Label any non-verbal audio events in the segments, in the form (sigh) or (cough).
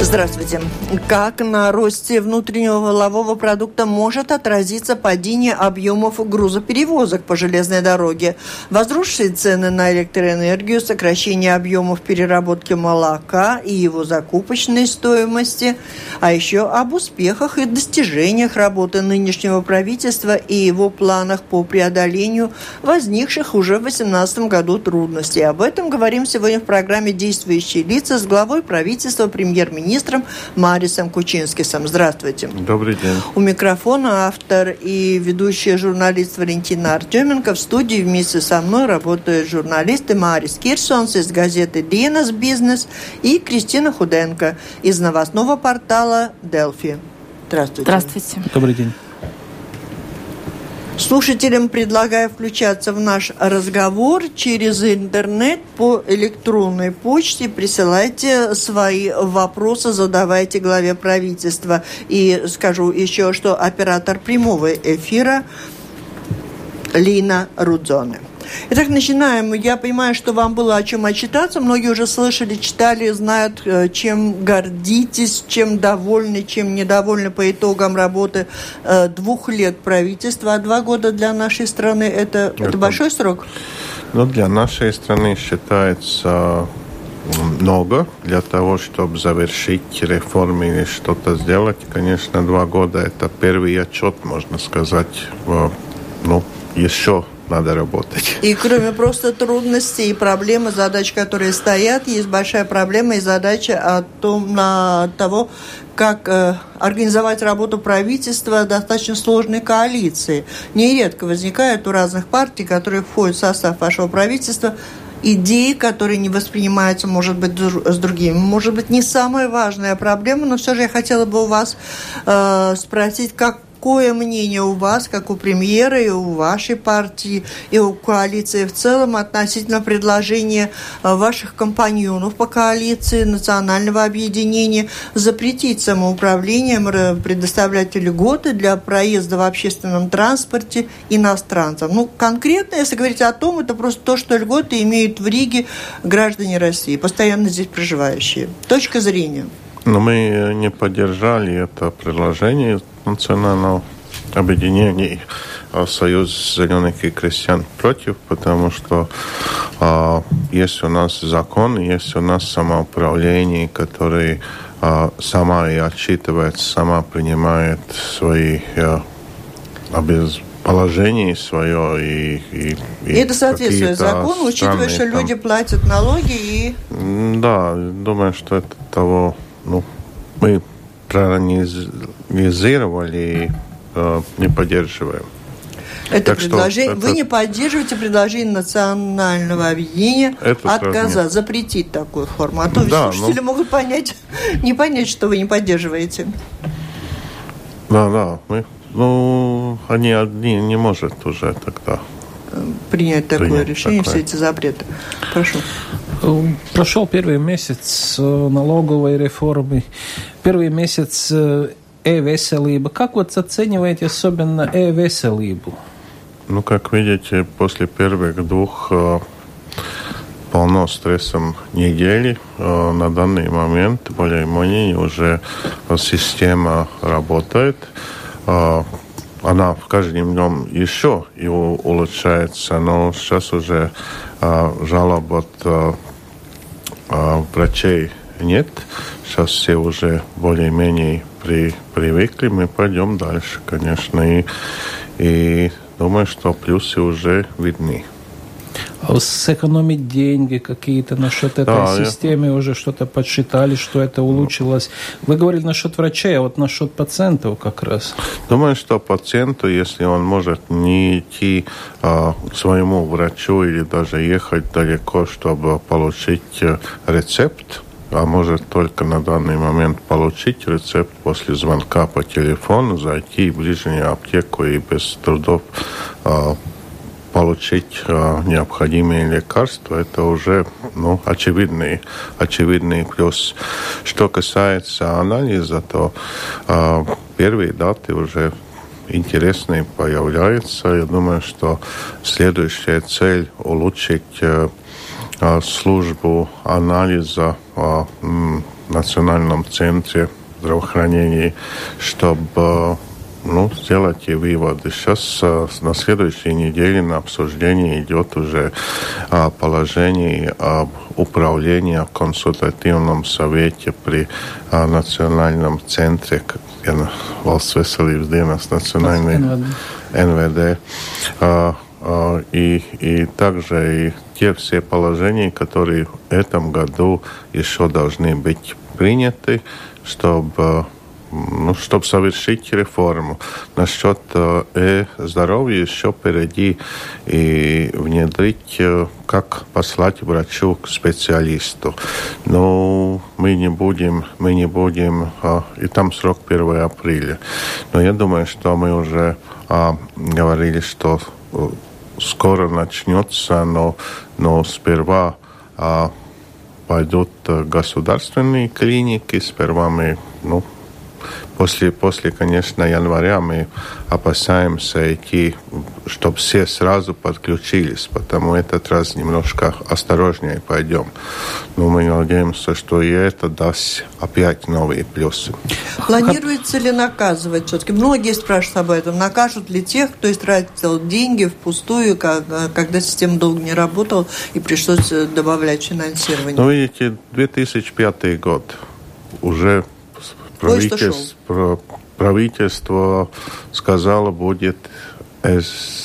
Здравствуйте. Как на росте внутреннего волового продукта может отразиться падение объемов грузоперевозок по железной дороге? Возросшие цены на электроэнергию, сокращение объемов переработки молока и его закупочной стоимости, а еще об успехах и достижениях работы нынешнего правительства и его планах по преодолению возникших уже в 2018 году трудностей. Об этом говорим сегодня в программе «Действующие лица» с главой правительства премьер-министра министром Марисом Кучинскисом. Здравствуйте. Добрый день. У микрофона автор и ведущая журналист Валентина Артеменко. В студии вместе со мной работают журналисты Марис Кирсонс из газеты «Динас Бизнес» и Кристина Худенко из новостного портала «Делфи». Здравствуйте. Здравствуйте. Добрый день. Слушателям предлагаю включаться в наш разговор через интернет по электронной почте. Присылайте свои вопросы, задавайте главе правительства. И скажу еще, что оператор прямого эфира Лина Рудзоне. Итак, начинаем. Я понимаю, что вам было о чем отчитаться. Многие уже слышали, читали, знают, э, чем гордитесь, чем довольны, чем недовольны по итогам работы э, двух лет правительства. А два года для нашей страны это, это, это большой срок? Ну, для нашей страны считается много для того, чтобы завершить реформы или что-то сделать. Конечно, два года – это первый отчет, можно сказать, ну, еще надо работать. И кроме просто трудностей и проблем, и задач, которые стоят, есть большая проблема и задача о том, на того, как э, организовать работу правительства достаточно сложной коалиции. Нередко возникают у разных партий, которые входят в состав вашего правительства, идеи, которые не воспринимаются, может быть, с другими. Может быть, не самая важная проблема, но все же я хотела бы у вас э, спросить, как какое мнение у вас, как у премьера, и у вашей партии, и у коалиции в целом относительно предложения э, ваших компаньонов по коалиции национального объединения запретить самоуправлением предоставлять льготы для проезда в общественном транспорте иностранцам? Ну, конкретно, если говорить о том, это просто то, что льготы имеют в Риге граждане России, постоянно здесь проживающие. Точка зрения. Но мы не поддержали это предложение национального объединения Союз зеленых и крестьян против, потому что а, есть у нас закон, есть у нас самоуправление, который а, сама и отчитывает, сама принимает свои а, обез положение свое и, и, и, и это соответствует закону, учитывая, что там... люди платят налоги и да, думаю, что это того, ну мы проанализировали и э, не поддерживаем. Это так предложение. Что, это... Вы не поддерживаете предложение национального объединения это отказа, запретить такую форму. А то да, слушатели но... Ну. могут понять, (laughs) не понять, что вы не поддерживаете. Да, да. Мы, ну, они одни не может уже тогда принять такое принять решение, такое. все эти запреты. Прошу. Прошел первый месяц э, налоговой реформы, первый месяц. Э, как вот оцениваете особенно e-веселибу? Ну, как видите, после первых двух э, полно стрессом недели. На данный момент более-менее уже система работает она в каждом днем еще и улучшается, но сейчас уже а, жалоб от а, а, врачей нет. Сейчас все уже более-менее при, привыкли. Мы пойдем дальше, конечно. И, и думаю, что плюсы уже видны сэкономить деньги какие-то насчет этой да, системы, я... уже что-то подсчитали, что это улучшилось. Вы говорили насчет врачей, а вот насчет пациентов как раз. Думаю, что пациенту, если он может не идти а, к своему врачу или даже ехать далеко, чтобы получить э, рецепт, а может только на данный момент получить рецепт после звонка по телефону, зайти в ближнюю аптеку и без трудов а, получить э, необходимые лекарства, это уже ну, очевидный, очевидный плюс. Что касается анализа, то э, первые даты уже интересные появляются. Я думаю, что следующая цель улучшить э, службу анализа Национальном центре здравоохранения, чтобы ну, сделайте выводы. Сейчас на следующей неделе на обсуждение идет уже а, положение об управлении, о консультативном совете при а, Национальном центре valsts veselības dienas национальный НВД. А, а, и, и также и те все положения, которые в этом году еще должны быть приняты, чтобы ну, чтобы совершить реформу. Насчет э, здоровья еще впереди и внедрить, как послать врачу к специалисту. Но мы не будем, мы не будем, и там срок 1 апреля. Но я думаю, что мы уже э, говорили, что скоро начнется, но, но сперва э, пойдут государственные клиники, сперва мы ну, После, после, конечно, января мы опасаемся идти, чтобы все сразу подключились, потому этот раз немножко осторожнее пойдем. Но мы надеемся, что и это даст опять новые плюсы. Планируется ли наказывать все-таки? Многие спрашивают об этом. Накажут ли тех, кто истратил деньги впустую, когда система долго не работала и пришлось добавлять финансирование? Ну, видите, 2005 год уже правительство, правительство сказало, будет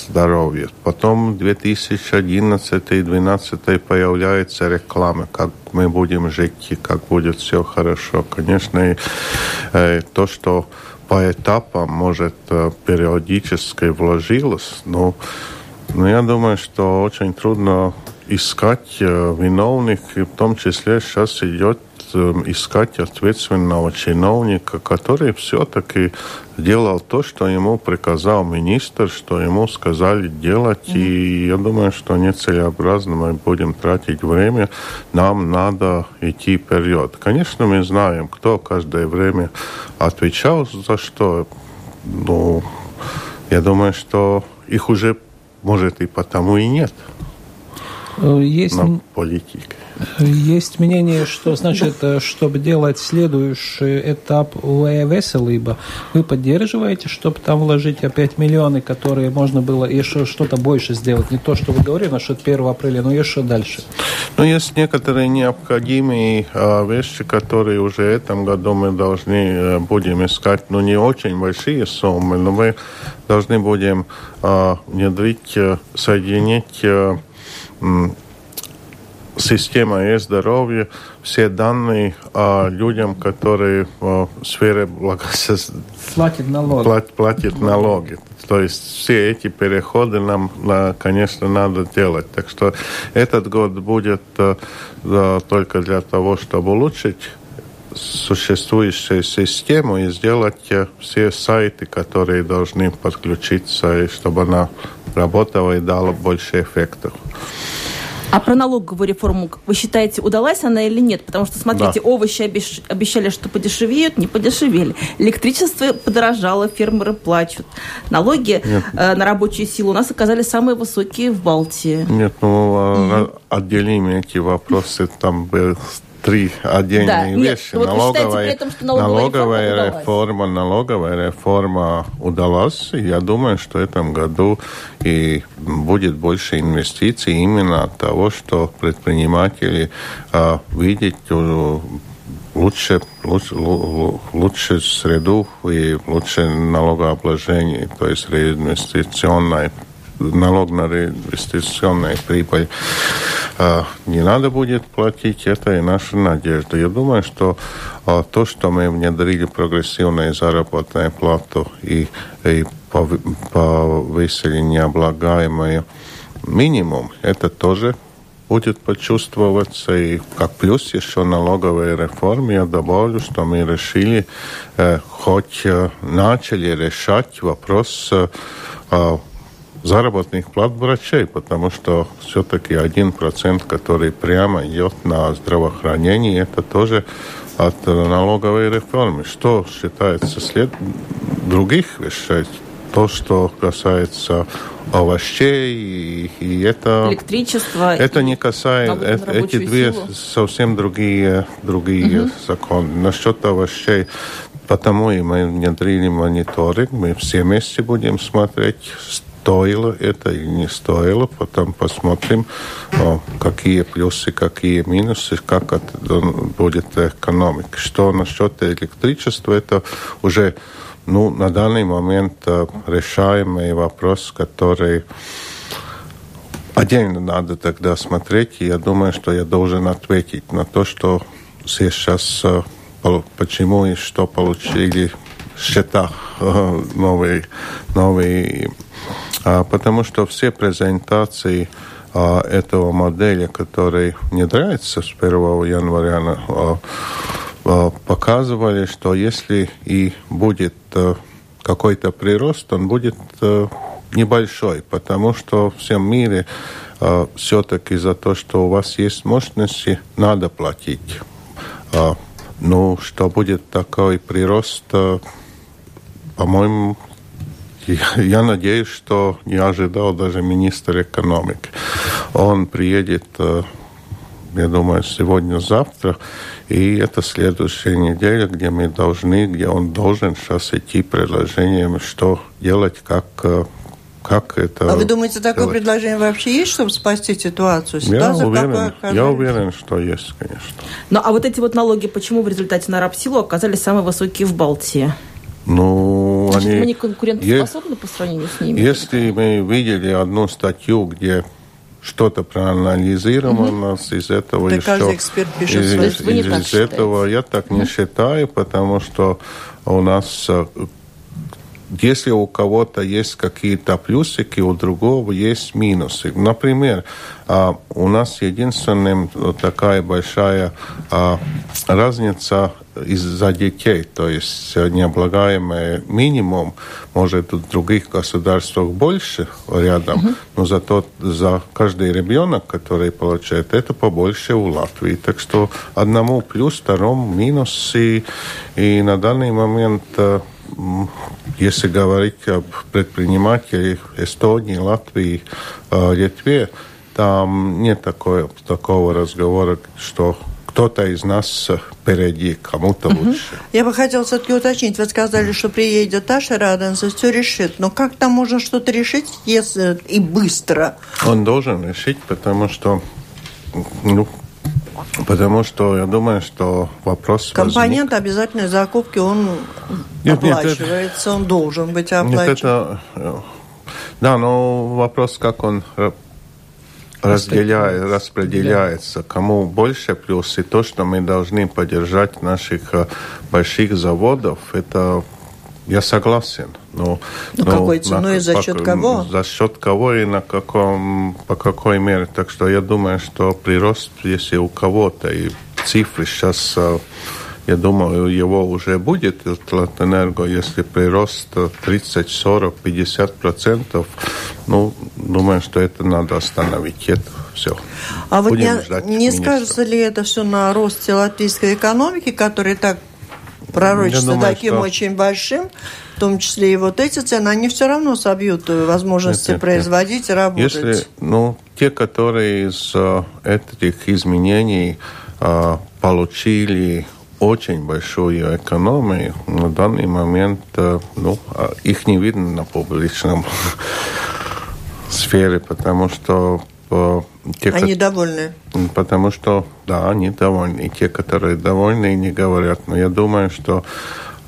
здоровье. Потом 2011-2012 появляется реклама, как мы будем жить, и как будет все хорошо. Конечно, э, то, что по этапам, может, э, периодически вложилось, но, но я думаю, что очень трудно искать э, виновных, и в том числе сейчас идет искать ответственного чиновника, который все-таки делал то, что ему приказал министр, что ему сказали делать. Mm-hmm. И я думаю, что нецелесообразно мы будем тратить время. Нам надо идти вперед. Конечно, мы знаем, кто каждое время отвечал за что. Но я думаю, что их уже, может, и потому и нет. Есть... На политике. Есть мнение, что, значит, э, чтобы делать следующий этап веселыба, вы поддерживаете, чтобы там вложить опять миллионы, которые можно было еще что-то больше сделать? Не то, что вы говорили насчет 1 апреля, но еще дальше. Ну, есть некоторые необходимые а, вещи, которые уже в этом году мы должны э, будем искать, ну, не очень большие суммы, но мы должны будем а, внедрить, э, соединить система e-здоровья, все данные о людям, которые в сфере благосостояния платят налоги. Плат, платят налоги. То есть все эти переходы нам, конечно, надо делать. Так что этот год будет э, только для того, чтобы улучшить существующую систему и сделать э, все сайты, которые должны подключиться, и чтобы она работала и дала больше эффектов. А про налоговую реформу, вы считаете, удалась она или нет? Потому что, смотрите, да. овощи обещали, что подешевеют, не подешевели. Электричество подорожало, фермеры плачут. Налоги э, на рабочую силу у нас оказались самые высокие в Балтии. Нет, ну, mm. отделим эти вопросы. Там был три отдельные да, вещи. Нет, налоговая, этом, налоговая, налоговая реформа, налоговая реформа удалась. Я думаю, что в этом году и будет больше инвестиций именно от того, что предприниматели а, видят лучше, лучше, лучше среду и лучше налогообложение, то есть реинвестиционная налог на инвестиционную прибыль а, не надо будет платить, это и наша надежда. Я думаю, что а, то, что мы внедрили прогрессивную заработную плату и, и повысили необлагаемый минимум, это тоже будет почувствоваться. И как плюс еще налоговой реформе я добавлю, что мы решили, э, хоть э, начали решать вопрос э, заработных плат врачей, потому что все-таки один процент, который прямо идет на здравоохранение, это тоже от налоговой реформы. Что считается след других вещей? то, что касается овощей, и, и это... Электричество. Это не касается... Это, эти две силу. совсем другие, другие угу. законы. Насчет овощей, потому и мы внедрили мониторинг, мы все вместе будем смотреть, стоило это или не стоило, потом посмотрим, какие плюсы, какие минусы, как это будет экономика. Что насчет электричества, это уже ну, на данный момент э, решаемый вопрос, который отдельно надо тогда смотреть. И я думаю, что я должен ответить на то, что сейчас э, почему и что получили счета э, новые, новые. А, потому что все презентации а, этого модели, который внедряется с 1 января, а, показывали, что если и будет а, какой-то прирост, он будет а, небольшой, потому что в всем мире а, все-таки за то, что у вас есть мощности, надо платить. Ну, что будет такой прирост, по-моему, (laughs) я надеюсь, что не ожидал даже министр экономики. Он приедет, э, я думаю, сегодня-завтра, и это следующая неделя, где мы должны, где он должен сейчас идти предложением, что делать, как э, как это... А вы думаете, такое делать? предложение вообще есть, чтобы спасти ситуацию? Ситуация, я уверен, я уверен, что есть, конечно. Ну, а вот эти вот налоги, почему в результате на рабсилу оказались самые высокие в Балтии? Ну, Значит, они... мы не конкурентоспособны по сравнению с ними? Если мы видели одну статью, где что-то проанализировано, угу. из этого так еще... эксперт пишет, из, из, из, из этого я так не считаю, потому что у нас э, если у кого-то есть какие-то плюсики, у другого есть минусы. Например, а, у нас единственная такая большая а, разница из-за детей, то есть необлагаемый минимум, может, в других государствах больше рядом, угу. но зато за каждый ребенок, который получает, это побольше у Латвии. Так что одному плюс, второму минус, и, и на данный момент э, если говорить об предпринимателях Эстонии, Латвии, э, Литве, там нет такого, такого разговора, что кто-то из нас впереди, кому-то угу. лучше. Я бы хотела все-таки уточнить. Вы сказали, что приедет Аша Раденс и все решит. Но как там можно что-то решить, если и быстро? Он должен решить, потому что ну, Потому что я думаю, что вопрос Компонент возник... обязательной закупки, он нет, оплачивается, нет, он должен быть оплачен. Нет, это... Да, но вопрос, как он разделяет, распределяется, кому больше плюс, и то, что мы должны поддержать наших э, больших заводов, это я согласен. Но, ну, но какой ценой и за счет по, кого? За счет кого и на каком, по какой мере. Так что я думаю, что прирост, если у кого-то, и цифры сейчас, э, я думаю, его уже будет, Латэнерго, если прирост 30, 40, 50 процентов, ну, думаю, что это надо остановить. Это все. А вот не, не скажется ли это все на росте латвийской экономики, который так пророчество думаю, таким что... очень большим, в том числе и вот эти цены, они все равно собьют возможности нет, нет, производить нет. работать. Если, ну, те, которые из uh, этих изменений uh, получили очень большую экономию, на данный момент ну, их не видно на публичном (laughs) сфере, потому что те, они ко... довольны. Потому что, да, они довольны. И те, которые довольны, не говорят. Но я думаю, что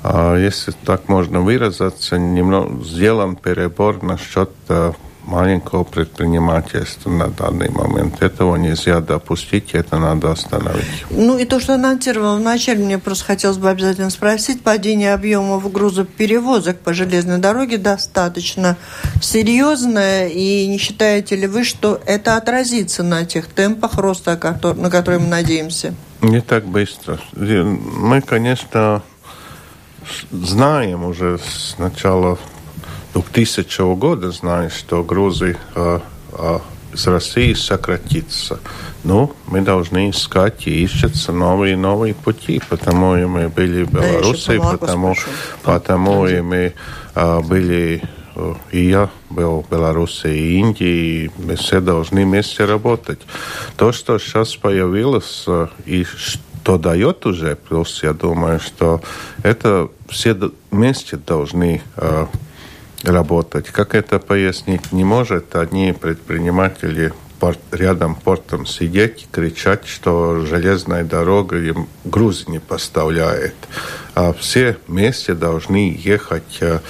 а, если так можно выразиться, немного сделан перебор насчет а, маленького предпринимательства на данный момент. Этого нельзя допустить, это надо остановить. Ну и то, что анонсировал вначале, мне просто хотелось бы обязательно спросить, падение объемов грузоперевозок по железной дороге достаточно серьезное, и не считаете ли вы, что это отразится на тех темпах роста, на которые мы надеемся? Не так быстро. Мы, конечно, знаем уже с начала 2000 года знаю, что э, из России сократится. Ну, мы должны искать и ищутся новые новые пути, потому и мы были Беларуси, потому, потому и мы э, были и я был Беларуси, и Индии, и мы все должны вместе работать. То, что сейчас появилось, и что дает уже плюс, я думаю, что это все вместе должны работать. Как это пояснить не может, одни предприниматели порт, рядом портом сидеть, кричать, что железная дорога им грузы не поставляет. А все вместе должны ехать а,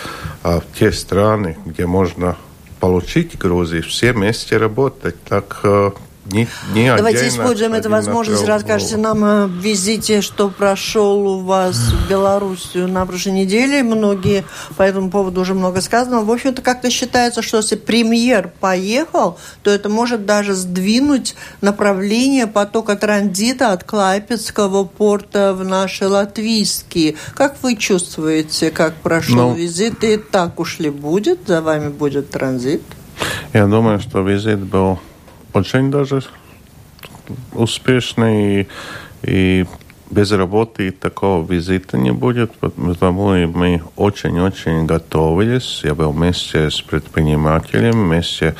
а, в те страны, где можно получить грузы, все вместе работать. Так а, не, не Давайте используем эту возможность. Расскажите нам о визите, что прошел у вас в Белоруссию на прошлой неделе. Многие по этому поводу уже много сказано. В общем-то, как-то считается, что если премьер поехал, то это может даже сдвинуть направление потока транзита от Клайпецкого порта в наши латвийские. Как вы чувствуете, как прошел ну, визит? И так ушли будет? За вами будет транзит? Я думаю, что визит был очень даже успешный и без работы такого визита не будет, потому мы очень-очень готовились. Я был вместе с предпринимателем, вместе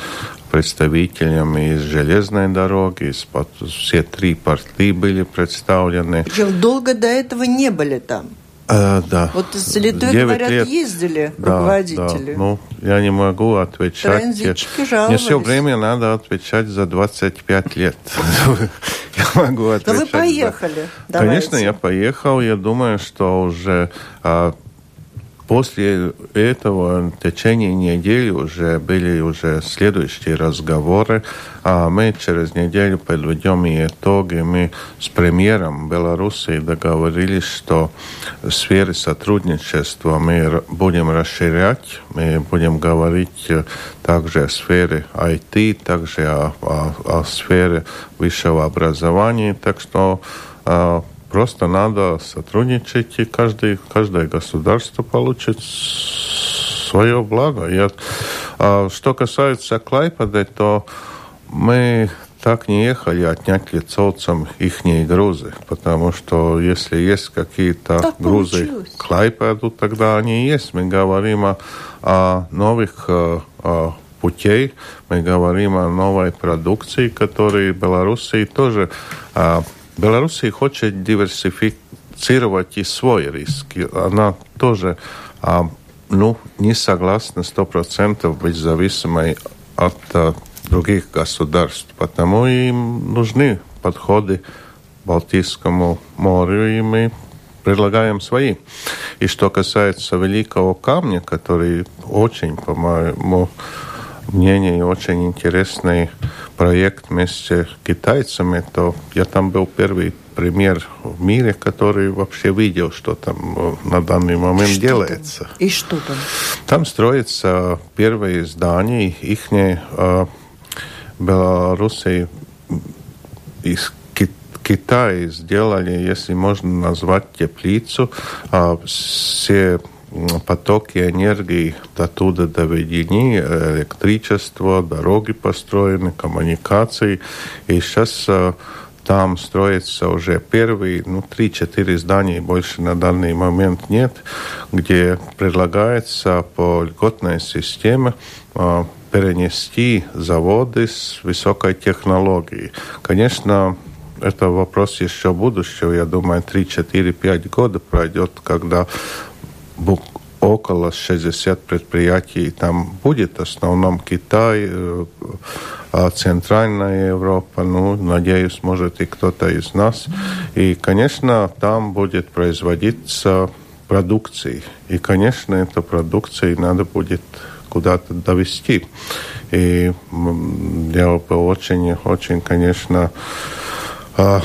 представителями из железной дороги, из, все три порты были представлены. Причем долго до этого не были там? А, да. Вот из Литвы, говорят, лет. ездили да, руководители. Да. Ну, я не могу отвечать. Транзитчики жаловались. Мне все время надо отвечать за 25 лет. (laughs) Я могу отвечать. Но вы поехали. Конечно, я поехал. Я думаю, что уже а, После этого в течение недели уже были уже следующие разговоры. А мы через неделю подведем итоги. Мы с премьером Беларуси договорились, что сферы сотрудничества мы будем расширять. Мы будем говорить также о сфере IT, также о, о, о сфере высшего образования. Так что а, Просто надо сотрудничать, и каждый, каждое государство получит свое благо. Я, а, что касается Клайпеды, то мы так не ехали отнять лицовцам их грузы, потому что если есть какие-то так грузы получилось. Клайпеду, тогда они есть. Мы говорим о, о новых о, о путей, мы говорим о новой продукции, которая в Беларуси тоже а, Белоруссия хочет диверсифицировать и свой риск. Она тоже а, ну, не согласна сто процентов быть зависимой от а, других государств. Потому им нужны подходы к Балтийскому морю, и мы предлагаем свои. И что касается Великого Камня, который очень, по мнению, очень интересный проект вместе с китайцами, то я там был первый пример в мире, который вообще видел, что там э, на данный момент что делается. Там? И что там? Там строится первые здания, их э, Белоруссии из Китая сделали, если можно назвать теплицу, э, все потоки энергии оттуда доведены, электричество, дороги построены, коммуникации. И сейчас э, там строится уже первые, ну, 3-4 здания, больше на данный момент нет, где предлагается по льготной системе э, перенести заводы с высокой технологией. Конечно, это вопрос еще будущего. Я думаю, 3-4-5 года пройдет, когда около 60 предприятий там будет, в основном Китай, э, а Центральная Европа, ну, надеюсь, может и кто-то из нас. И, конечно, там будет производиться продукция. И, конечно, эту продукцию надо будет куда-то довести. И я был очень, очень, конечно, э,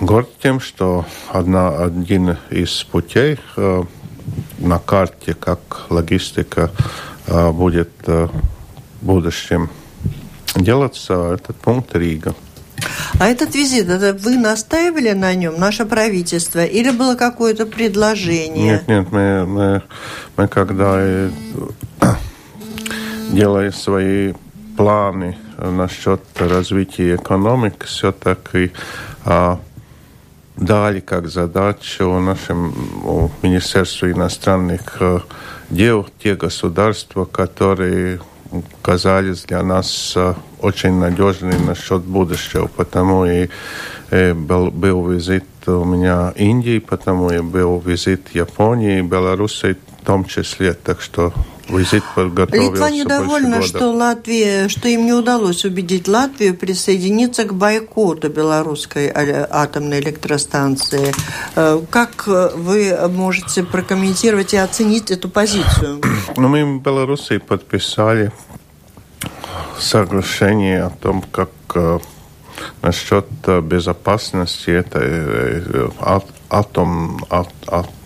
горд тем, что одна, один из путей э, на карте, как логистика а, будет а, в будущем делаться, этот пункт Рига. А этот визит, это вы настаивали на нем, наше правительство, или было какое-то предложение? Нет, нет, мы, мы, мы когда э, (coughs) делаем свои планы насчет развития экономики, все-таки а, дали как задачу нашему Министерству иностранных дел те государства, которые казались для нас очень надежными насчет будущего. Потому и был, был визит у меня Индии, потому и был визит Японии, Белоруссии в том числе. Так что Литва недовольна, что Латвия, что им не удалось убедить Латвию присоединиться к бойкоту белорусской атомной электростанции. Э, как вы можете прокомментировать и оценить эту позицию? (clears throat) Ну, мы в Беларуси подписали соглашение о том, как э, насчет э, безопасности этой атом, ат,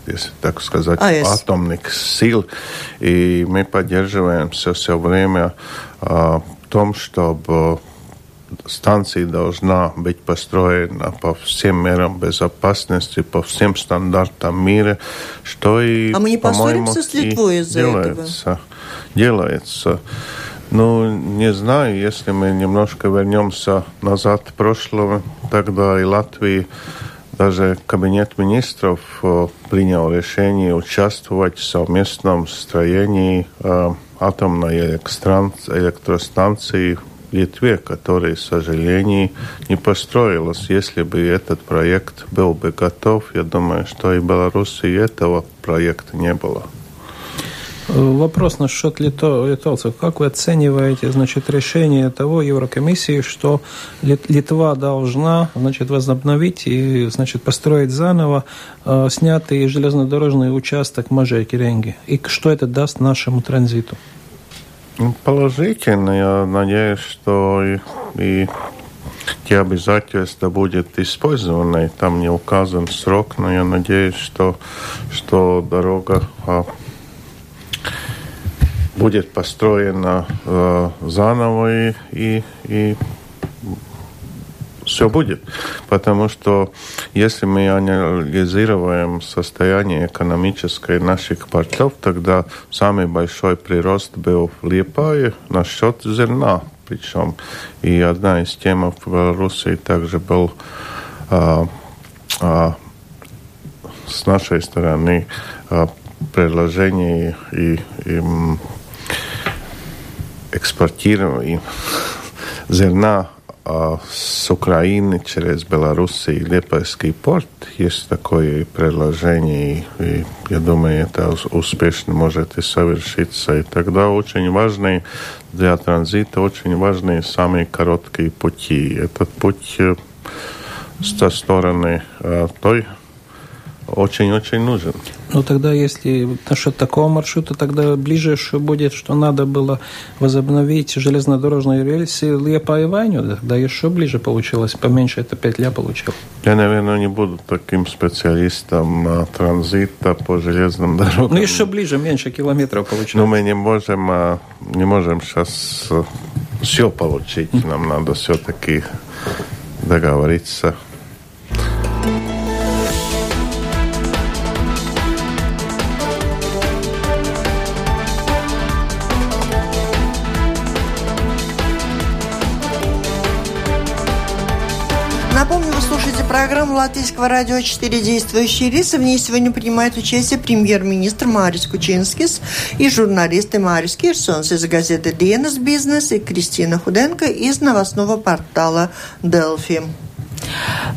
если так сказать, АЭС. атомных сил. И мы поддерживаем все, все время а, в том, чтобы станция должна быть построена по всем мерам безопасности, по всем стандартам мира, что и, А мы не поссоримся с Литвой из-за делается, этого? Делается. Ну, не знаю, если мы немножко вернемся назад в прошлое, тогда и Латвия даже Кабинет министров э, принял решение участвовать в совместном строении э, атомной электростанции в Литве, которая, к сожалению, не построилась. Если бы этот проект был бы готов, я думаю, что и Беларуси этого проекта не было. Вопрос насчет лито, литовцев. Как вы оцениваете значит, решение того Еврокомиссии, что Литва должна значит, возобновить и значит, построить заново э, снятый железнодорожный участок Мажей-Керенги? И что это даст нашему транзиту? Ну, положительно. Я надеюсь, что и, и те обязательства будут использованы. Там не указан срок, но я надеюсь, что, что дорога а, будет построено э, заново и, и, и все будет. Потому что если мы анализируем состояние экономическое наших портов, тогда самый большой прирост был в Липае насчет зерна. Причем и одна из тем в Беларуси также был а, а, с нашей стороны а, предложение и, и экспортируем зерна с Украины через Беларусь и Лепойский порт. Есть такое предложение, и я думаю, это успешно может и совершиться. И тогда очень важные для транзита, очень важные самые короткие пути. Этот путь с стороны той очень-очень нужен. Ну тогда, если насчет такого маршрута, тогда ближе что будет, что надо было возобновить железнодорожные рельсы Лепа и Ваню, тогда еще ближе получилось, поменьше это петля получил. Я, наверное, не буду таким специалистом а, транзита по железным дорогам. Ну еще ближе, меньше километров получилось. Но мы не можем, а, не можем сейчас а, все получить, нам надо все-таки договориться программу Латвийского радио 4 «Действующие лица». В ней сегодня принимает участие премьер-министр Марис Кучинскис и журналисты Марис Кирсонс из газеты «Dienas Бизнес» и Кристина Худенко из новостного портала «Делфи».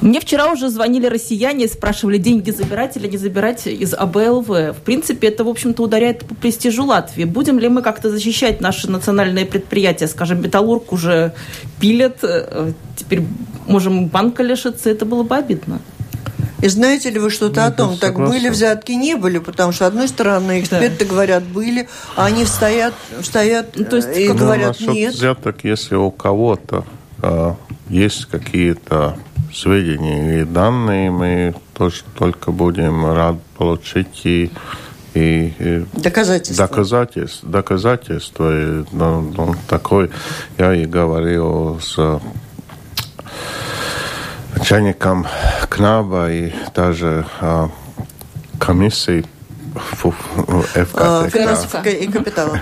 Мне вчера уже звонили россияне и спрашивали, деньги забирать или не забирать из АБЛВ. В принципе, это, в общем-то, ударяет по престижу Латвии. Будем ли мы как-то защищать наши национальные предприятия? Скажем, Металлург уже пилят, э, теперь можем банка лишиться. Это было бы обидно. И знаете ли вы что-то о том, так были взятки, не были, потому что, с одной стороны, эксперты да. говорят, были, а они стоят, стоят ну, то есть, и говорят, нет. взяток, если у кого-то а, есть какие-то сведения и данные, мы тоже только будем рад получить и и, доказательства. Доказательства. доказательства и, ну, ну, такой, я и говорил с начальником КНАБа и даже а, комиссии ФКТК. и капитала.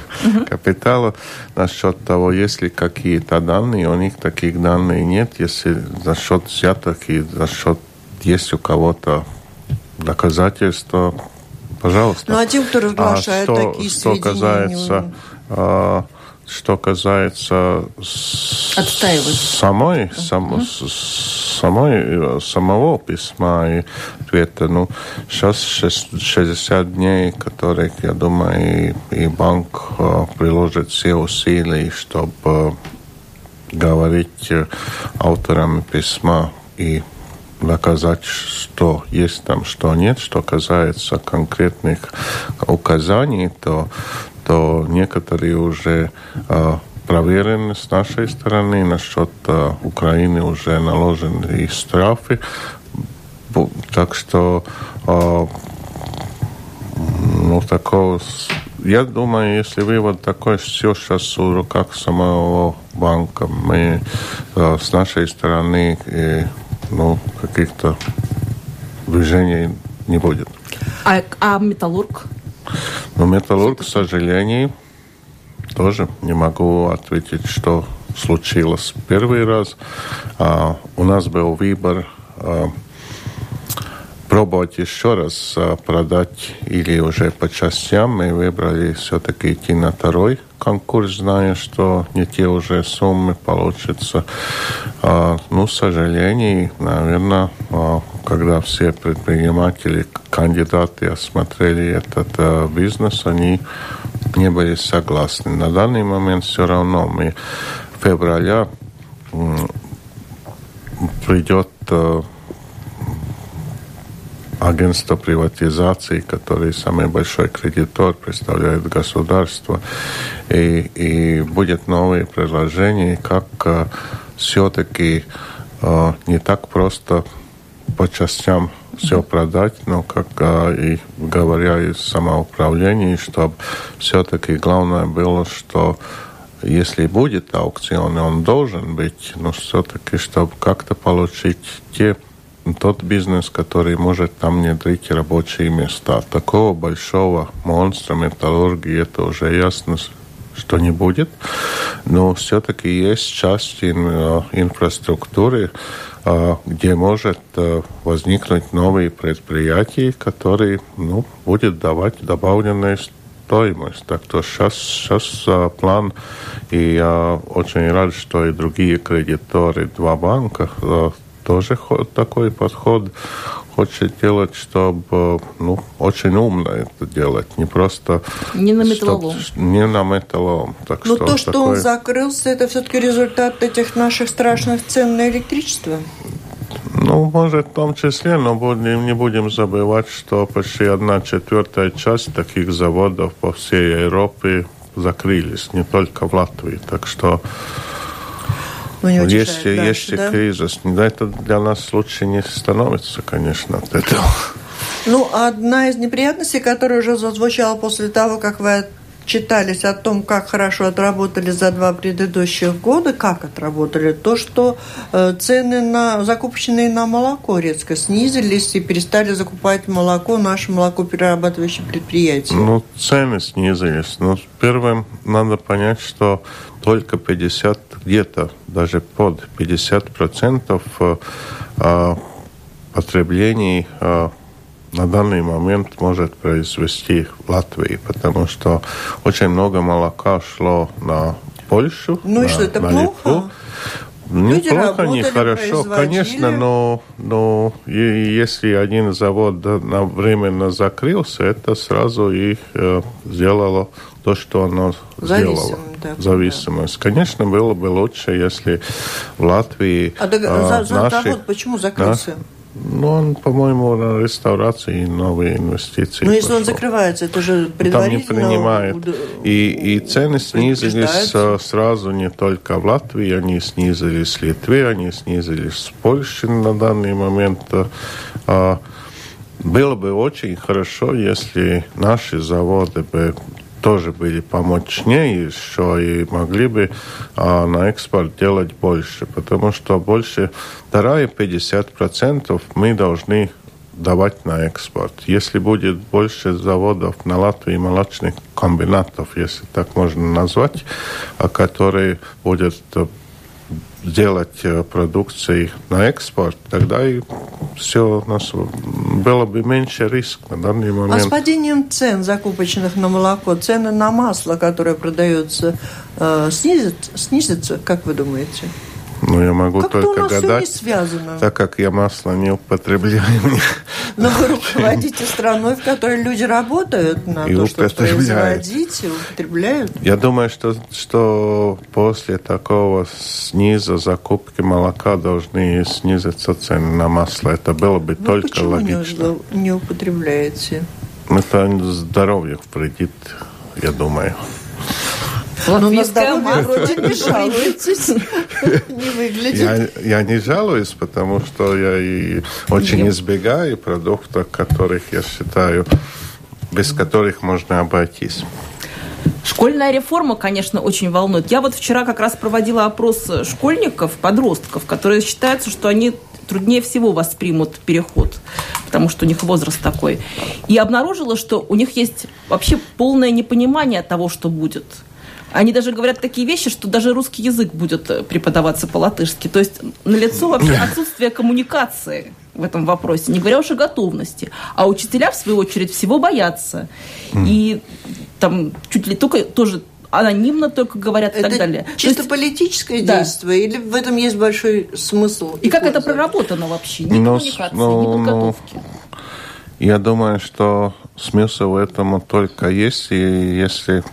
Капитала насчет того, есть ли какие-то данные, у них таких данных нет, если за счет взяток и за счет есть у кого-то доказательства, пожалуйста. Ну, а тем, кто разглашает а что, такие что сведения... Касается, а, что касается самой, сам, угу. самой, самого письма и ответа, ну, сейчас 60 дней, которые, я думаю, и, и банк а, приложит все усилия, чтобы говорить авторам письма и доказать, что есть там, что нет, что касается конкретных указаний, то, то некоторые уже проверены с нашей стороны. Насчет Украины уже наложены и штрафы. Так что ну, такого я думаю, если вывод такой, все сейчас в руках самого банка, мы э, с нашей стороны э, ну, каких-то движений не будет. А, а металлург? Ну, металлург, к сожалению, тоже не могу ответить, что случилось первый раз. А, у нас был выбор а, пробовать еще раз а, продать или уже по частям. Мы выбрали все-таки идти на второй конкурс, зная, что не те уже суммы получатся. А, ну, к сожалению, наверное, а, когда все предприниматели, кандидаты осмотрели этот а, бизнес, они не были согласны. На данный момент все равно мы в февраля придет агентство приватизации, который самый большой кредитор, представляет государство. И, и будет новые предложения, как uh, все-таки uh, не так просто по частям все продать, но как uh, и говоря из самоуправления, чтобы все-таки главное было, что если будет аукцион, он должен быть, но все-таки, чтобы как-то получить те тот бизнес, который может там внедрить рабочие места. Такого большого монстра металлургии, это уже ясно, что не будет. Но все-таки есть часть ин, инфраструктуры, а, где может э, возникнуть новые предприятия, которые ну, будет давать добавленную стоимость. Так что сейчас, сейчас план, и я очень рад, что и другие кредиторы, два банка, тоже такой подход хочет делать, чтобы ну, очень умно это делать, не просто... Не на металлолом. Не на металлолом. Так Но что то, что он закрылся, это все-таки результат этих наших страшных цен на электричество? Ну, может, в том числе, но будем, не будем забывать, что почти одна четвертая часть таких заводов по всей Европе закрылись, не только в Латвии. Так что ну, не есть, дальше, есть да? кризис. Да, это для нас лучше не становится, конечно, от этого. Ну, одна из неприятностей, которая уже зазвучала после того, как вы читались о том, как хорошо отработали за два предыдущих года, как отработали, то, что э, цены на закупочные на молоко резко снизились и перестали закупать молоко наши молокоперерабатывающие предприятия. Ну, цены снизились. Но первым надо понять, что только 50, где-то даже под 50 процентов э, э, потреблений на данный момент может произвести в Латвии, потому что очень много молока шло на Польшу, ну, на, и что, это на плохо? Литву. Неплохо, нехорошо, конечно, но, но и, если один завод на временно закрылся, это сразу их э, сделало то, что оно сделало. Да, Зависимость. Да. Конечно, было бы лучше, если в Латвии а за, за наши, завод почему закрылся? Да, ну, он, по-моему, на реставрации и новые инвестиции. Но если он закрывается, это же предварительно... Там не принимает. И, и цены снизились сразу не только в Латвии, они снизились в Литве, они снизились в Польше на данный момент. А, было бы очень хорошо, если наши заводы бы тоже были помощнее еще и могли бы а, на экспорт делать больше, потому что больше, вторая 50% мы должны давать на экспорт. Если будет больше заводов на Латвии, молочных комбинатов, если так можно назвать, а которые будут сделать э, продукции на экспорт, тогда и все у нас было бы меньше риск на данный момент. А с падением цен закупочных на молоко, цены на масло, которое продается, э, снизит, снизится, как вы думаете? Ну, я могу как только у нас гадать, все не связано. так как я масло не употребляю. (laughs) Но вы руководите страной, в которой люди работают на и то, чтобы производить и употребляют. Я думаю, что, что после такого сниза закупки молока должны снизиться цены на масло. Это было бы вы только почему логично. Не, не употребляете? Это здоровье вредит, я думаю. Ну, на здоровье вроде не (laughs) жалуетесь. Не выглядит. Я, я не жалуюсь, потому что я и очень Ем. избегаю продуктов, которых я считаю, без которых можно обойтись. Школьная реформа, конечно, очень волнует. Я вот вчера как раз проводила опрос школьников, подростков, которые считаются, что они труднее всего воспримут переход, потому что у них возраст такой. И обнаружила, что у них есть вообще полное непонимание того, что будет. Они даже говорят такие вещи, что даже русский язык будет э, преподаваться по-латышски. То есть налицо вообще отсутствие коммуникации в этом вопросе, не говоря уж о готовности. А учителя, в свою очередь, всего боятся. И там чуть ли только тоже анонимно только говорят и это так далее. Чисто есть, политическое да. действие или в этом есть большой смысл? И, и как это проработано вообще? Ни но, коммуникации, но, ни подготовки. Но, я думаю, что смысл этому только есть, и если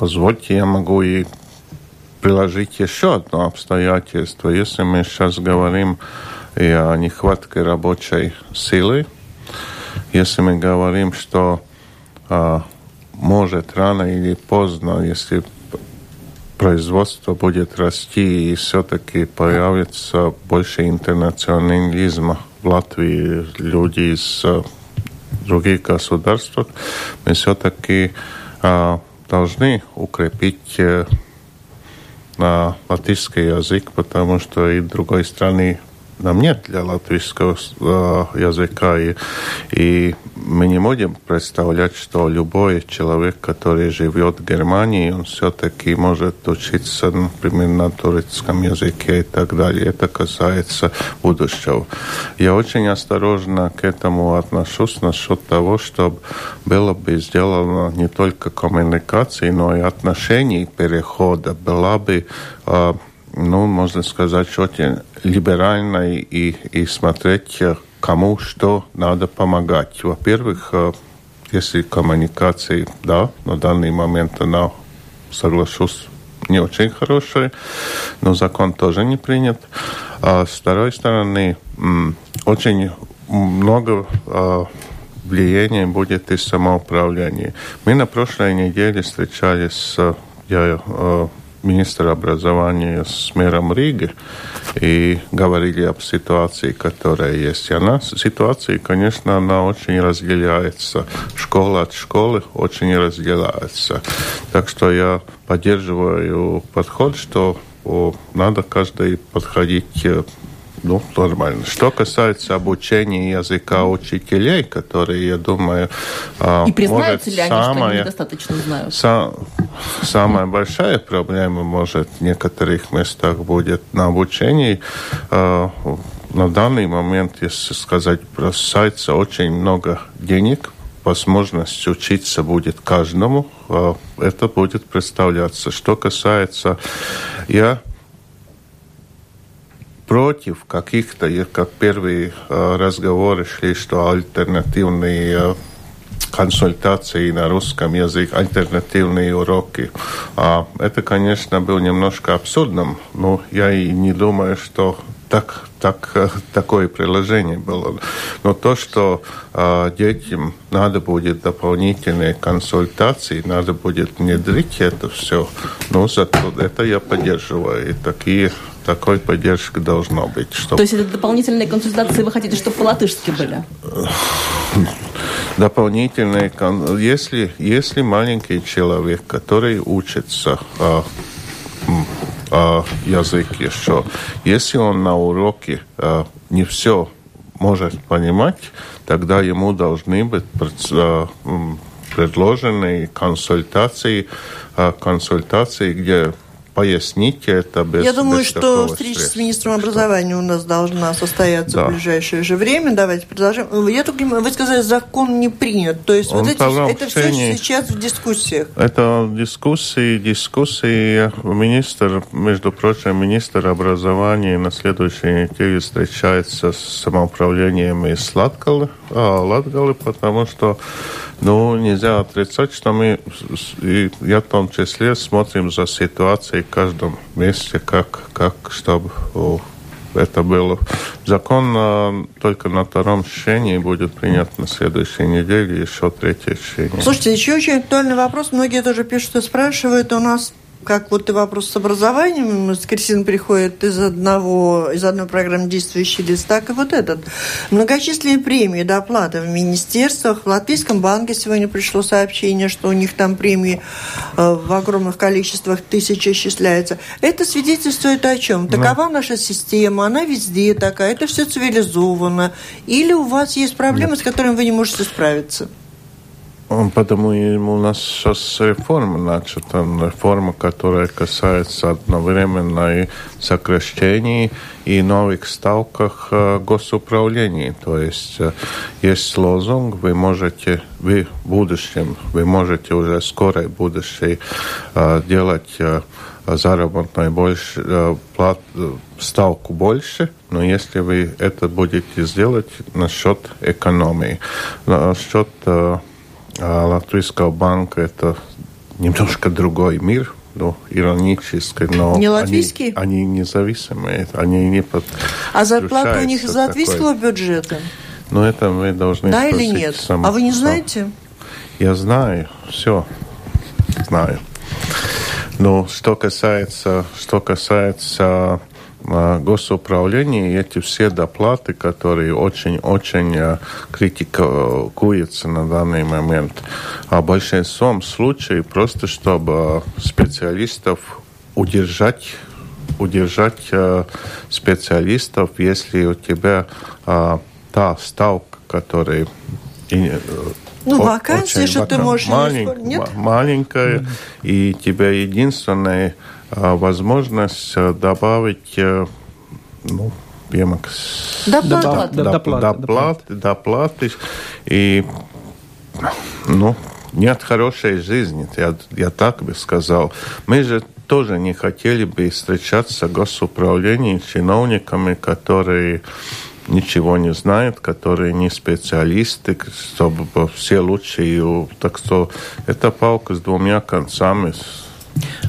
Позвольте, я могу и приложить еще одно обстоятельство. Если мы сейчас говорим и о нехватке рабочей силы, если мы говорим, что а, может рано или поздно, если производство будет расти и все-таки появится больше интернационализма в Латвии, люди из других государств, мы все-таки а, должны укрепить э, на латышский язык, потому что и другой страны нам нет для латвийского э, языка. И, и мы не можем представлять, что любой человек, который живет в Германии, он все-таки может учиться, например, на турецком языке и так далее. Это касается будущего. Я очень осторожно к этому отношусь насчет того, чтобы было бы сделано не только коммуникации, но и отношений перехода. Была бы э, ну, можно сказать, очень либеральной и, и смотреть, э, кому что надо помогать. Во-первых, э, если коммуникации, да, на данный момент она, соглашусь, не очень хорошая, но закон тоже не принят. А с второй стороны, очень много э, влияния будет из самоуправления. Мы на прошлой неделе встречались с я министра образования с мэром Риги и говорили об ситуации, которая есть. И она, ситуация, конечно, она очень разделяется. Школа от школы очень разделяется. Так что я поддерживаю подход, что надо каждый подходить э, ну, нормально. Что касается обучения языка учителей, которые, я думаю, а, и признаются ли они, самая, что они недостаточно знают? Са, самая большая проблема, может, в некоторых местах будет на обучении. А, на данный момент, если сказать, бросается очень много денег, возможность учиться будет каждому, а, это будет представляться. Что касается, я против каких-то, как первые э, разговоры шли, что альтернативные э, консультации на русском языке, альтернативные уроки. А это, конечно, было немножко абсурдным, но я и не думаю, что так, так, э, такое приложение было. Но то, что э, детям надо будет дополнительные консультации, надо будет внедрить это все, ну, зато это я поддерживаю. И такие такой поддержки должно быть. Чтобы... То есть это дополнительные консультации вы хотите, чтобы по-латышски были? Дополнительные... Если, если маленький человек, который учится а, а, язык еще, если он на уроке а, не все может понимать, тогда ему должны быть а, предложены консультации, а, консультации, где поясните это без Я думаю, без что встреча стресса. с министром образования у нас должна состояться Да. в ближайшее же время. Давайте продолжим. Я только вы сказали, закон не принят. То есть Он вот эти, это все сейчас в дискуссиях. Это дискуссии, дискуссии. Министр, между прочим, министр образования на следующей неделе встречается с самоуправлением из Латгалы, а, Латгалы, потому что ну, нельзя отрицать, что мы, и я в том числе, смотрим за ситуацией в каждом месте, как, как чтобы это было. Закон а, только на втором чтении будет принят на следующей неделе, еще третье чтение. Слушайте, еще очень актуальный вопрос. Многие тоже пишут и спрашивают. У нас как вот и вопрос с образованием, воскресенье приходит из одного, из одной программы «Действующий лист», так и вот этот. Многочисленные премии, доплаты в министерствах. В Латвийском банке сегодня пришло сообщение, что у них там премии э, в огромных количествах тысяч исчисляются. Это свидетельствует о чем? Такова наша система, она везде такая, это все цивилизованно. Или у вас есть проблемы, с которыми вы не можете справиться? Потому и у нас сейчас реформа начата, реформа, которая касается одновременно и сокращений и новых ставках э, госуправлений. То есть э, есть лозунг, вы можете, вы в будущем, вы можете уже скорой будущей э, делать заработной больше, плат, ставку больше, но если вы это будете сделать насчет экономии, насчет Латвийского банка это немножко другой мир, ну, иронический, но Не они- латвийский? Они, независимые, они не под... А зарплата у них из латвийского такой. бюджета? Ну, это вы должны Да или нет? сам- а вы не знаете? Я знаю, все знаю. Но что касается, что касается а, госуправления, эти все доплаты, которые очень-очень а, критикуются на данный момент, а в большинством случаев просто чтобы специалистов удержать удержать а, специалистов, если у тебя та ставка, которая и, э, Ну, вакансия, что ты можешь не малень-. Нет? ма- маленькая, и тебя единственная а, возможность а, добавить, э, ну, доплаты, доплаты, доплаты, и, ну, нет хорошей жизни, я, я так бы сказал. Мы же тоже не хотели бы встречаться с госуправлением, чиновниками, которые ничего не знают, которые не специалисты, чтобы все лучшие. Так что это палка с двумя концами.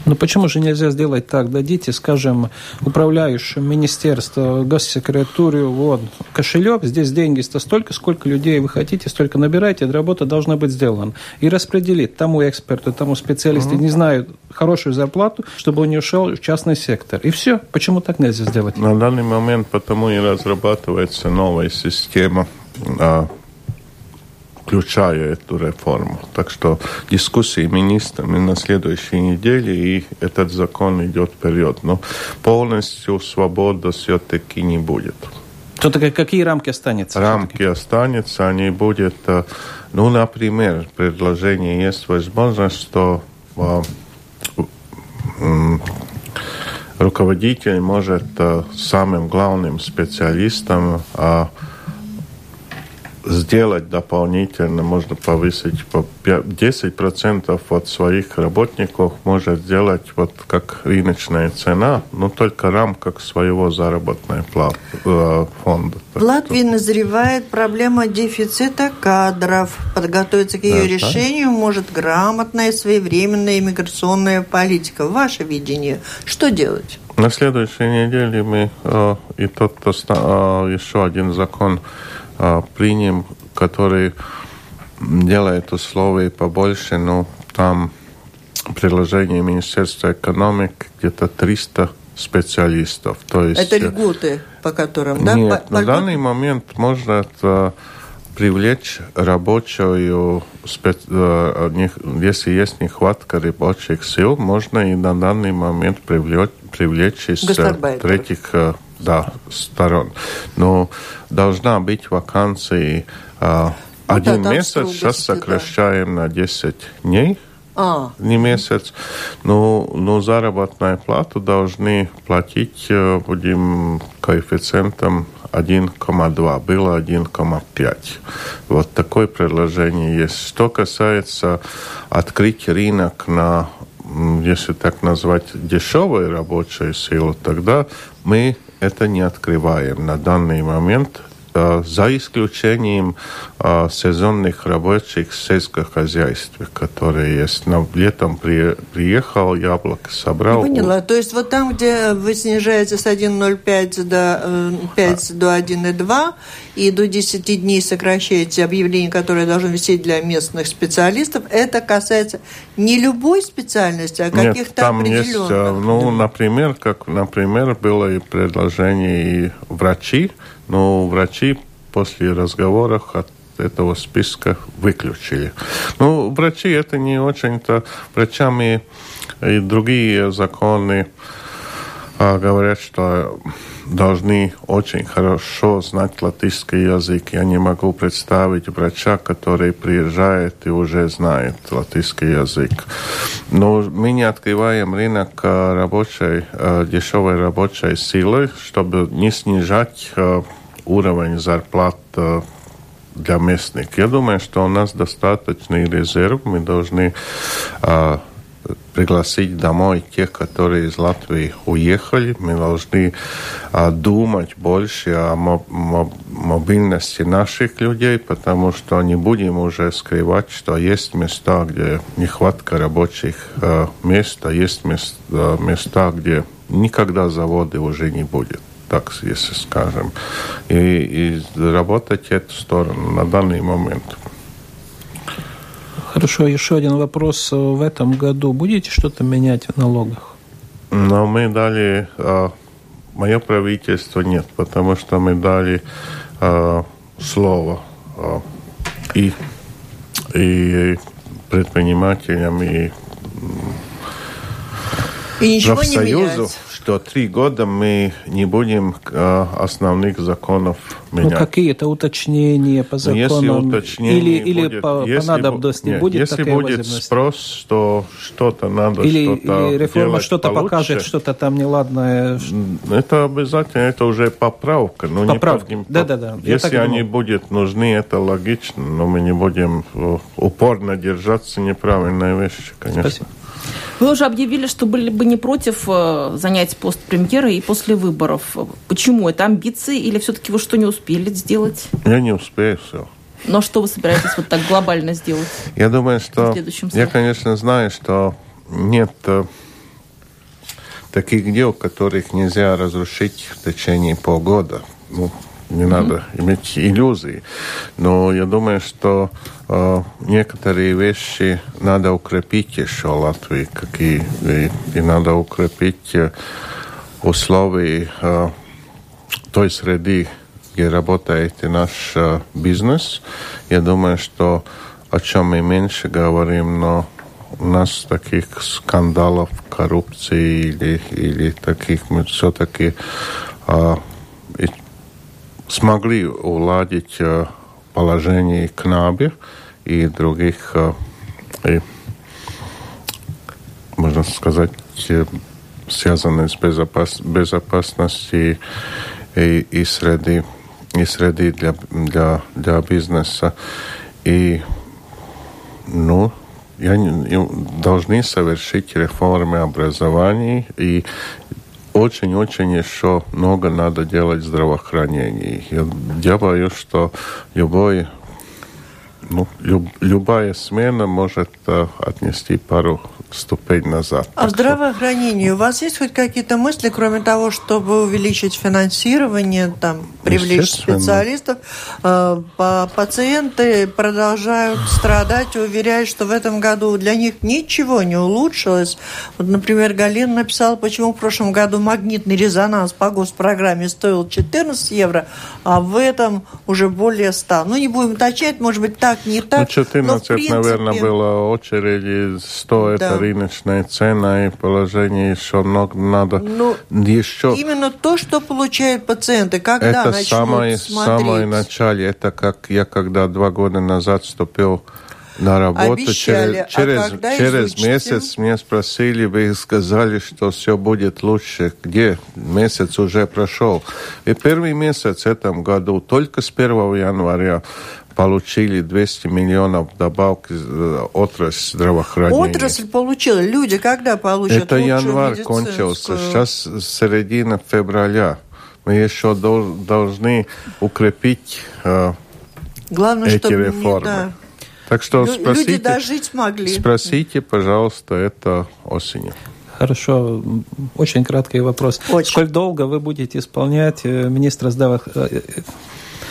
Ну почему же нельзя сделать так? Дадите, скажем, управляющему министерству, госсекретарю, вот, кошелек, здесь деньги столько, сколько людей вы хотите, столько набирайте, работа должна быть сделана. И распределить тому эксперту, тому специалисту, не знаю, хорошую зарплату, чтобы он не ушел в частный сектор. И все. Почему так нельзя сделать? На данный момент потому и разрабатывается новая система, а, включая эту реформу. Так что дискуссии министрами на следующей неделе, и этот закон идет вперед. Но полностью свобода все-таки не будет. Как- какие рамки останется? Рамки останутся, они будут, э, ну, например, предложение есть возможность, что м, руководитель может э, самым главным специалистом а, сделать дополнительно, можно повысить по пя- 10% от своих работников, может сделать вот как рыночная цена, но только в рамках своего заработной платы, э, фонда. В Латвии назревает проблема дефицита кадров. Подготовиться к ее Да, решению может грамотная своевременная иммиграционная политика. Ваше видение. Что делать? На следующей неделе мы э, и тот, кто э, еще один закон э, примем, который делает условия побольше, ну, там приложение Министерства экономики где-то 300 специалистов. То есть, Это э, льготы, по которым, да? Нет, По- на по- данный момент можно это привлечь рабочую, спе- э, если есть нехватка рабочих сил, можно и на данный момент привлечь, привлечь из э, третьих да, сторон. Но должна быть вакансия э, Ну один да, месяц, сейчас да. сокращаем на 10 дней, а. не месяц. Ну, ну, заработную плату должны платить, э, будем коэффициентом 1,2, было 1,5. Вот такое предложение есть. Что касается открыть рынок на если так назвать, дешевой рабочей силы, тогда мы это не открываем на данный момент. Э, за исключением э, сезонных рабочих в сельскохозяйстве, которые есть. Но летом при, приехал, яблоко собрал. Я поняла. То есть вот там, где вы снижаете с 1,05 до 5 а. до 1,2 и до 10 дней сокращаете объявления, которые должны висеть для местных специалистов, это касается не любой специальности, а каких-то определенных. Есть, ну, например, как, например, было и предложение и врачи, но врачи после разговоров от этого списка выключили. Ну, врачи это не очень-то... Врачами и другие законы а, говорят, что должны очень хорошо знать латышский язык. Я не могу представить врача, который приезжает и уже знает латышский язык. Но мы не открываем рынок а, рабочей, а, дешевой рабочей силы, чтобы не снижать уровень зарплат э, для местных. Я думаю, что у нас достаточный резерв. Мы должны э, пригласить домой тех, которые из Латвии уехали. Мы должны э, думать больше о мобильности наших людей, потому что не будем уже скрывать, что есть места, где нехватка рабочих э, мест, а есть места, места, где никогда заводы уже не будет так, если скажем, и, и работать эту сторону на данный момент. Хорошо, еще один вопрос. В этом году будете что-то менять в налогах? Но мы дали... А, мое правительство нет, потому что мы дали а, слово а, и, и предпринимателям, и, и ничего не менять что три года мы не будем э, основных законов ну, менять. Ну, какие-то уточнения по законам? если уточнения или, или будет, по, если, по надобности нет, будет Если такая будет спрос, что что-то надо или, что-то Или реформа что-то покажет, что-то там неладное. Это обязательно, это уже поправка. Но поправка, не, да, да, да. Если они будут нужны, это логично, но мы не будем э, упорно держаться неправильной вещи, конечно. Спасибо. Вы уже объявили, что были бы не против э, занять пост премьера и после выборов. Почему? Это амбиции или все-таки вы что не успели сделать? Я не успею все. Но что вы собираетесь вот так глобально сделать? Я думаю, что... Я, конечно, знаю, что нет э, таких дел, которых нельзя разрушить в течение полгода. Ну, не надо иметь иллюзий. Но я думаю, что э, некоторые вещи надо укрепить еще Латвии, какие, и, и надо укрепить э, условия э, той среды, где работает наш э, бизнес. Я думаю, что о чем мы меньше говорим, но у нас таких скандалов, коррупции или, или таких мы все-таки э, смогли уладить э, положение КНАБе и других, э, и, можно сказать, э, связанных с безопас безопасностью и, и среды, и среды для, для, для бизнеса. И, ну, я, должны совершить реформы образования и очень-очень еще много надо делать в здравоохранении. Я, я боюсь, что любой, ну, люб, любая смена может uh, отнести пару ступень назад. А в здравоохранении у вас есть хоть какие-то мысли, кроме того, чтобы увеличить финансирование, там, привлечь специалистов? Э, пациенты продолжают страдать и уверяют, что в этом году для них ничего не улучшилось. Вот, например, Галина написала, почему в прошлом году магнитный резонанс по госпрограмме стоил 14 евро, а в этом уже более 100. Ну, не будем уточнять, может быть, так, не так. Ну, 14, принципе... наверное, было очереди, 100 да. это рыночная цена и положение еще много надо. Ну, еще... Именно то, что получают пациенты, когда это начнут самое, смотреть? самое начале. Это как я когда два года назад вступил на работу. обещали. Через, а через изучите? месяц меня спросили, вы сказали, что все будет лучше. Где? Месяц уже прошел. И первый месяц в этом году, только с 1 января, получили 200 миллионов добавки э, отрасль здравоохранения. Отрасль получила. Люди когда получат Это январь медицинскую? кончился. Сейчас середина февраля. Мы еще дол- должны укрепить э, Главное, эти чтобы не- реформы. да. Так что Лю- спросите, Люди дожить смогли. спросите, пожалуйста, это осенью. Хорошо, очень краткий вопрос. Очень. Сколь долго вы будете исполнять э, министра здравоох...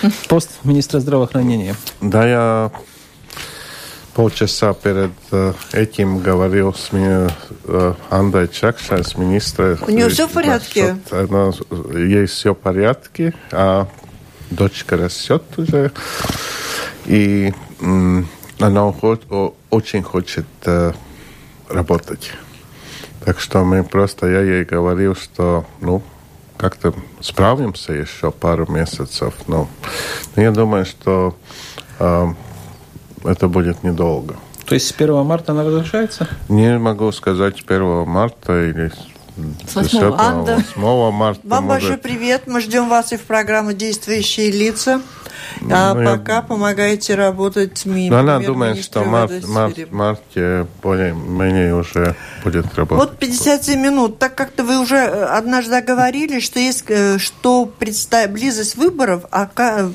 э, э, пост министра здравоохранения? Да, я полчаса перед э, этим говорил с ми- э, Андой Чакшай, с министром. У нее всё в порядке? Насчет, она- Ей все в порядке, а дочка растет уже. И она очень хочет э, работать. Так что мы просто, я ей говорил, что, ну, как-то справимся еще пару месяцев. Но, но я думаю, что э, это будет недолго. То есть с 1 марта она возвращается? Не могу сказать 1 марта или С 8. 10 Анда. 8 марта. Вам может. большой привет. Мы ждем вас и в программу «Действующие лица». А Ну, я- пока помогаете работать ми- Но она думает, что март, март, марте более-менее уже будет работать. Вот 57 минут. Так как-то вы уже э, однажды говорили, что есть, э, что предста- близость выборов ока-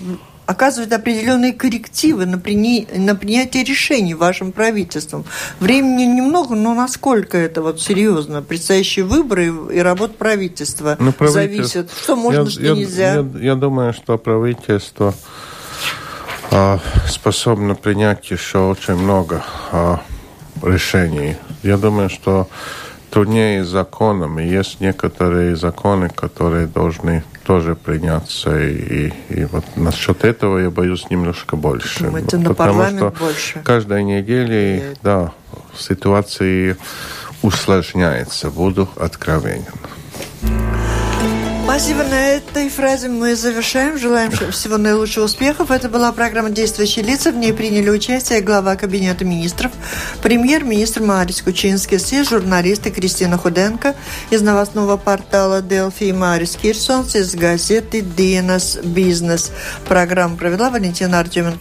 оказывает определенные коррективы на, прини- на принятие решений вашим правительством. Времени немного, но насколько это вот серьезно? Предстоящие выборы и, работа правительства Ну, правительство- зависит. Что можно, я, что я- нельзя? Я, я думаю, что правительство а, способно принять еще очень много а, решений. Я думаю, что труднее с законами. Есть некоторые законы, которые должны тоже приняться. И, и, и вот насчет этого я боюсь немножко больше. Думаете, на Потому что больше? каждой неделе, Влияет. да, ситуация усложняется. Буду откровенен. Спасибо. На этой фразе мы завершаем. Желаем всего наилучшего успехов. Это была программа «Действующие лица». В ней приняли участие глава Кабинета министров, премьер-министр Марис Кучинский, все журналисты Кристина Худенко из новостного портала «Делфи» и Марис Кирсонс из газеты «Dienas Бизнес». Программу провела Валентина Артеменко.